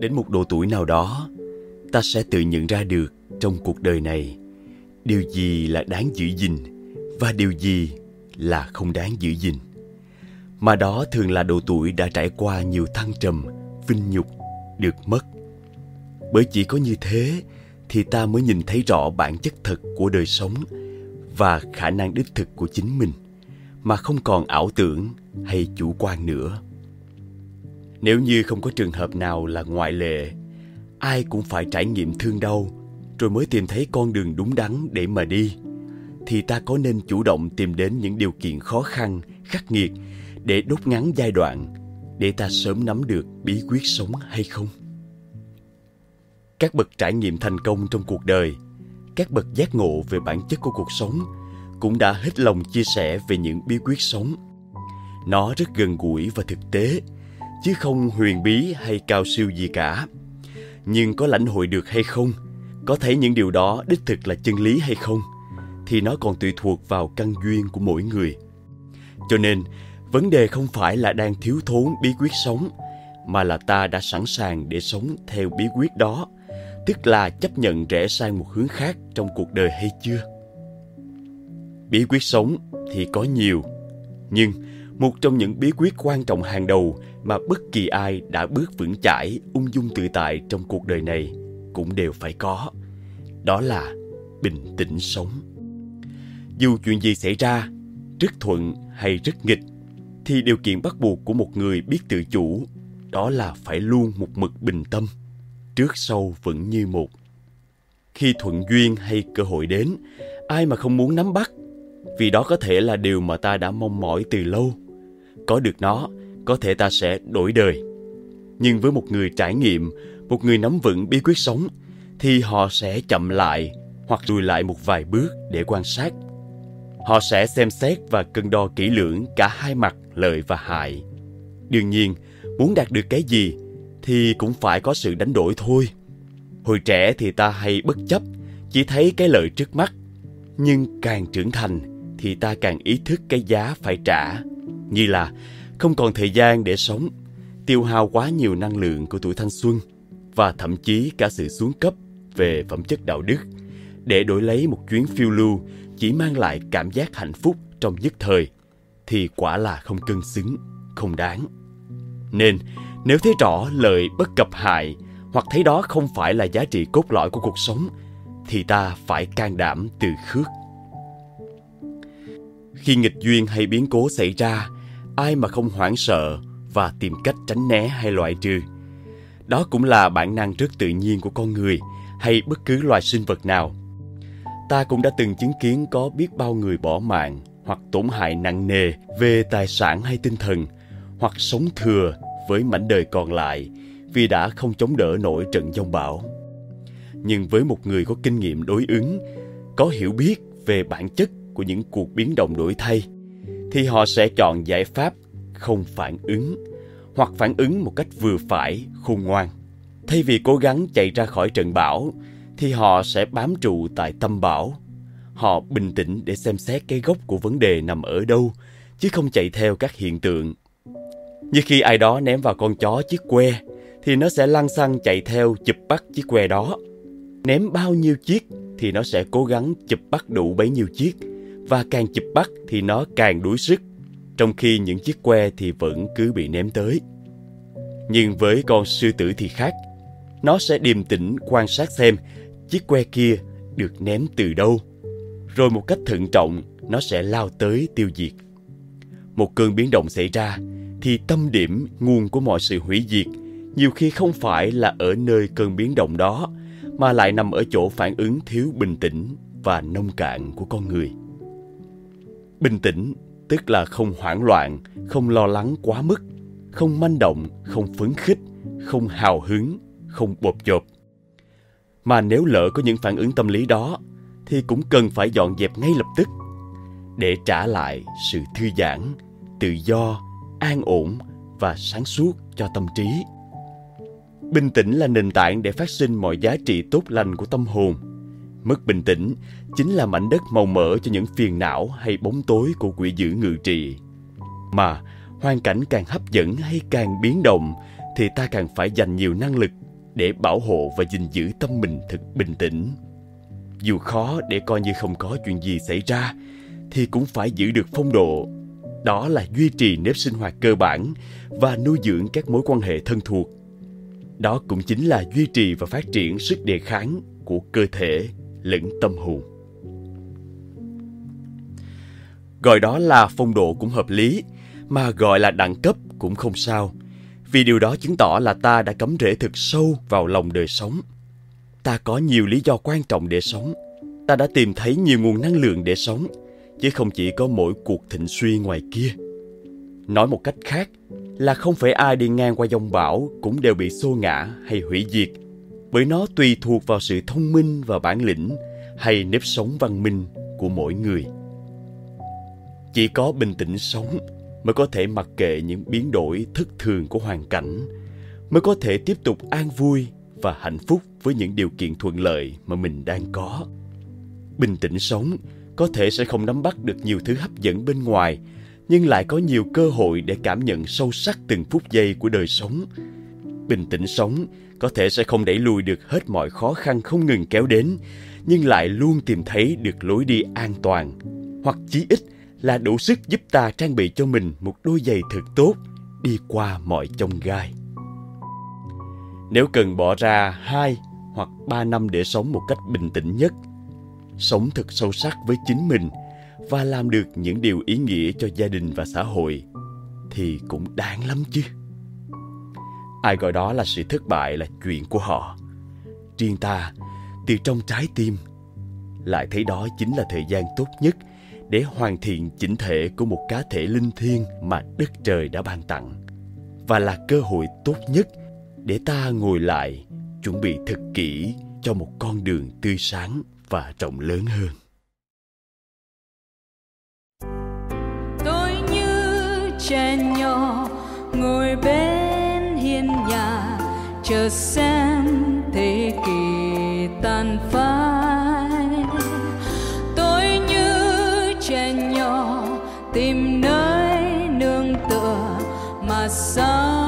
Đến một độ tuổi nào đó, ta sẽ tự nhận ra được trong cuộc đời này điều gì là đáng giữ gìn và điều gì là không đáng giữ gìn. Mà đó thường là độ tuổi đã trải qua nhiều thăng trầm, vinh nhục, được mất. Bởi chỉ có như thế thì ta mới nhìn thấy rõ bản chất thật của đời sống và khả năng đích thực của chính mình mà không còn ảo tưởng hay chủ quan nữa. Nếu như không có trường hợp nào là ngoại lệ, ai cũng phải trải nghiệm thương đau rồi mới tìm thấy con đường đúng đắn để mà đi thì ta có nên chủ động tìm đến những điều kiện khó khăn, khắc nghiệt để đốt ngắn giai đoạn để ta sớm nắm được bí quyết sống hay không? Các bậc trải nghiệm thành công trong cuộc đời, các bậc giác ngộ về bản chất của cuộc sống cũng đã hết lòng chia sẻ về những bí quyết sống. Nó rất gần gũi và thực tế, chứ không huyền bí hay cao siêu gì cả. Nhưng có lãnh hội được hay không, có thấy những điều đó đích thực là chân lý hay không, thì nó còn tùy thuộc vào căn duyên của mỗi người. Cho nên, vấn đề không phải là đang thiếu thốn bí quyết sống, mà là ta đã sẵn sàng để sống theo bí quyết đó, tức là chấp nhận rẽ sang một hướng khác trong cuộc đời hay chưa. Bí quyết sống thì có nhiều, nhưng một trong những bí quyết quan trọng hàng đầu mà bất kỳ ai đã bước vững chãi, ung dung tự tại trong cuộc đời này cũng đều phải có. Đó là bình tĩnh sống. Dù chuyện gì xảy ra, rất thuận hay rất nghịch, thì điều kiện bắt buộc của một người biết tự chủ đó là phải luôn một mực bình tâm, trước sau vẫn như một. Khi thuận duyên hay cơ hội đến, ai mà không muốn nắm bắt, vì đó có thể là điều mà ta đã mong mỏi từ lâu. Có được nó, có thể ta sẽ đổi đời. Nhưng với một người trải nghiệm, một người nắm vững bí quyết sống, thì họ sẽ chậm lại hoặc lùi lại một vài bước để quan sát. Họ sẽ xem xét và cân đo kỹ lưỡng cả hai mặt lợi và hại. Đương nhiên, muốn đạt được cái gì thì cũng phải có sự đánh đổi thôi. Hồi trẻ thì ta hay bất chấp, chỉ thấy cái lợi trước mắt. Nhưng càng trưởng thành thì ta càng ý thức cái giá phải trả. Như là không còn thời gian để sống, tiêu hao quá nhiều năng lượng của tuổi thanh xuân và thậm chí cả sự xuống cấp về phẩm chất đạo đức để đổi lấy một chuyến phiêu lưu chỉ mang lại cảm giác hạnh phúc trong nhất thời thì quả là không cân xứng, không đáng. Nên nếu thấy rõ lợi bất cập hại hoặc thấy đó không phải là giá trị cốt lõi của cuộc sống thì ta phải can đảm từ khước. Khi nghịch duyên hay biến cố xảy ra, ai mà không hoảng sợ và tìm cách tránh né hay loại trừ. Đó cũng là bản năng rất tự nhiên của con người hay bất cứ loài sinh vật nào. Ta cũng đã từng chứng kiến có biết bao người bỏ mạng hoặc tổn hại nặng nề về tài sản hay tinh thần, hoặc sống thừa với mảnh đời còn lại vì đã không chống đỡ nổi trận giông bão. Nhưng với một người có kinh nghiệm đối ứng, có hiểu biết về bản chất của những cuộc biến động đổi thay, thì họ sẽ chọn giải pháp không phản ứng hoặc phản ứng một cách vừa phải, khôn ngoan. Thay vì cố gắng chạy ra khỏi trận bão, thì họ sẽ bám trụ tại tâm bão. Họ bình tĩnh để xem xét cái gốc của vấn đề nằm ở đâu, chứ không chạy theo các hiện tượng. Như khi ai đó ném vào con chó chiếc que, thì nó sẽ lăn xăng chạy theo chụp bắt chiếc que đó. Ném bao nhiêu chiếc thì nó sẽ cố gắng chụp bắt đủ bấy nhiêu chiếc, và càng chụp bắt thì nó càng đuối sức, trong khi những chiếc que thì vẫn cứ bị ném tới. Nhưng với con sư tử thì khác, nó sẽ điềm tĩnh quan sát xem chiếc que kia được ném từ đâu. Rồi một cách thận trọng, nó sẽ lao tới tiêu diệt. Một cơn biến động xảy ra, thì tâm điểm nguồn của mọi sự hủy diệt nhiều khi không phải là ở nơi cơn biến động đó, mà lại nằm ở chỗ phản ứng thiếu bình tĩnh và nông cạn của con người. Bình tĩnh tức là không hoảng loạn, không lo lắng quá mức, không manh động, không phấn khích, không hào hứng, không bột chộp. Mà nếu lỡ có những phản ứng tâm lý đó, thì cũng cần phải dọn dẹp ngay lập tức để trả lại sự thư giãn, tự do, an ổn và sáng suốt cho tâm trí. Bình tĩnh là nền tảng để phát sinh mọi giá trị tốt lành của tâm hồn. Mất bình tĩnh chính là mảnh đất màu mỡ cho những phiền não hay bóng tối của quỷ dữ ngự trị. Mà hoàn cảnh càng hấp dẫn hay càng biến động thì ta càng phải dành nhiều năng lực để bảo hộ và gìn giữ tâm mình thật bình tĩnh. Dù khó để coi như không có chuyện gì xảy ra, thì cũng phải giữ được phong độ. Đó là duy trì nếp sinh hoạt cơ bản và nuôi dưỡng các mối quan hệ thân thuộc. Đó cũng chính là duy trì và phát triển sức đề kháng của cơ thể lẫn tâm hồn. Gọi đó là phong độ cũng hợp lý, mà gọi là đẳng cấp cũng không sao – vì điều đó chứng tỏ là ta đã cắm rễ thực sâu vào lòng đời sống. Ta có nhiều lý do quan trọng để sống. Ta đã tìm thấy nhiều nguồn năng lượng để sống, chứ không chỉ có mỗi cuộc thịnh suy ngoài kia. Nói một cách khác là không phải ai đi ngang qua dông bão cũng đều bị xô ngã hay hủy diệt, bởi nó tùy thuộc vào sự thông minh và bản lĩnh hay nếp sống văn minh của mỗi người. Chỉ có bình tĩnh sống mới có thể mặc kệ những biến đổi thất thường của hoàn cảnh, mới có thể tiếp tục an vui và hạnh phúc với những điều kiện thuận lợi mà mình đang có bình tĩnh sống có thể sẽ không nắm bắt được nhiều thứ hấp dẫn bên ngoài, nhưng lại có nhiều cơ hội để cảm nhận sâu sắc từng phút giây của đời sống bình tĩnh sống có thể sẽ không đẩy lùi được hết mọi khó khăn không ngừng kéo đến nhưng lại luôn tìm thấy được lối đi an toàn hoặc chí ít là đủ sức giúp ta trang bị cho mình một đôi giày thật tốt đi qua mọi chông gai. Nếu cần bỏ ra hai hoặc ba năm để sống một cách bình tĩnh nhất, sống thật sâu sắc với chính mình và làm được những điều ý nghĩa cho gia đình và xã hội thì cũng đáng lắm chứ. Ai gọi đó là sự thất bại là chuyện của họ. Riêng ta, từ trong trái tim, lại thấy đó chính là thời gian tốt nhất để hoàn thiện chỉnh thể của một cá thể linh thiêng mà đất trời đã ban tặng và là cơ hội tốt nhất để ta ngồi lại chuẩn bị thật kỹ cho một con đường tươi sáng và rộng lớn hơn tôi như trẻ nhỏ ngồi bên chờ xem thế kỷ tàn phai. Tôi như trẻ nhỏ tìm nơi nương tựa mà sao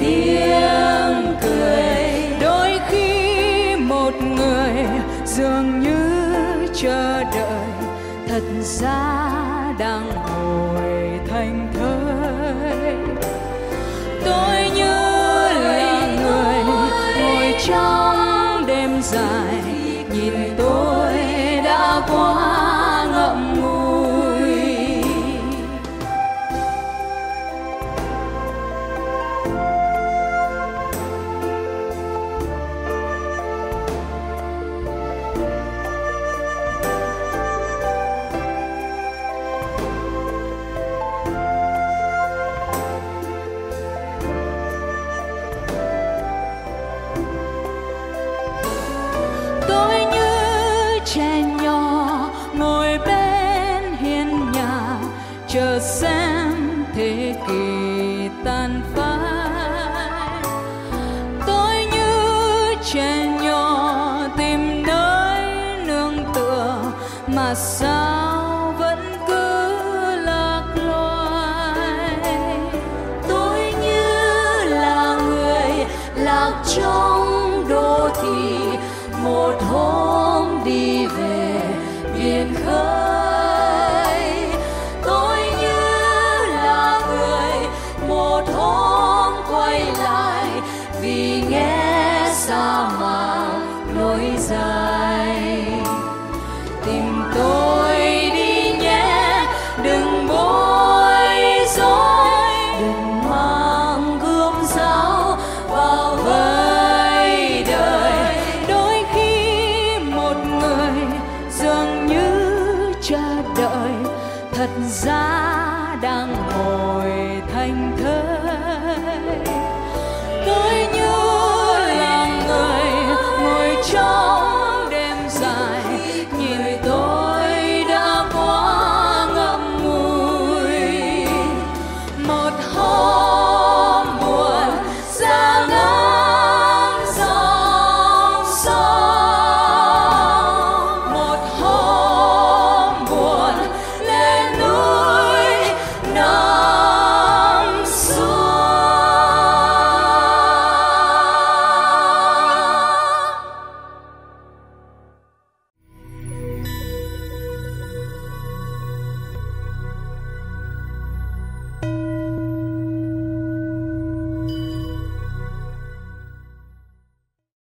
tiếng cười. Đôi khi một người dường như chờ đợi thật ra trẻ nhỏ tìm nơi nương tựa mà sao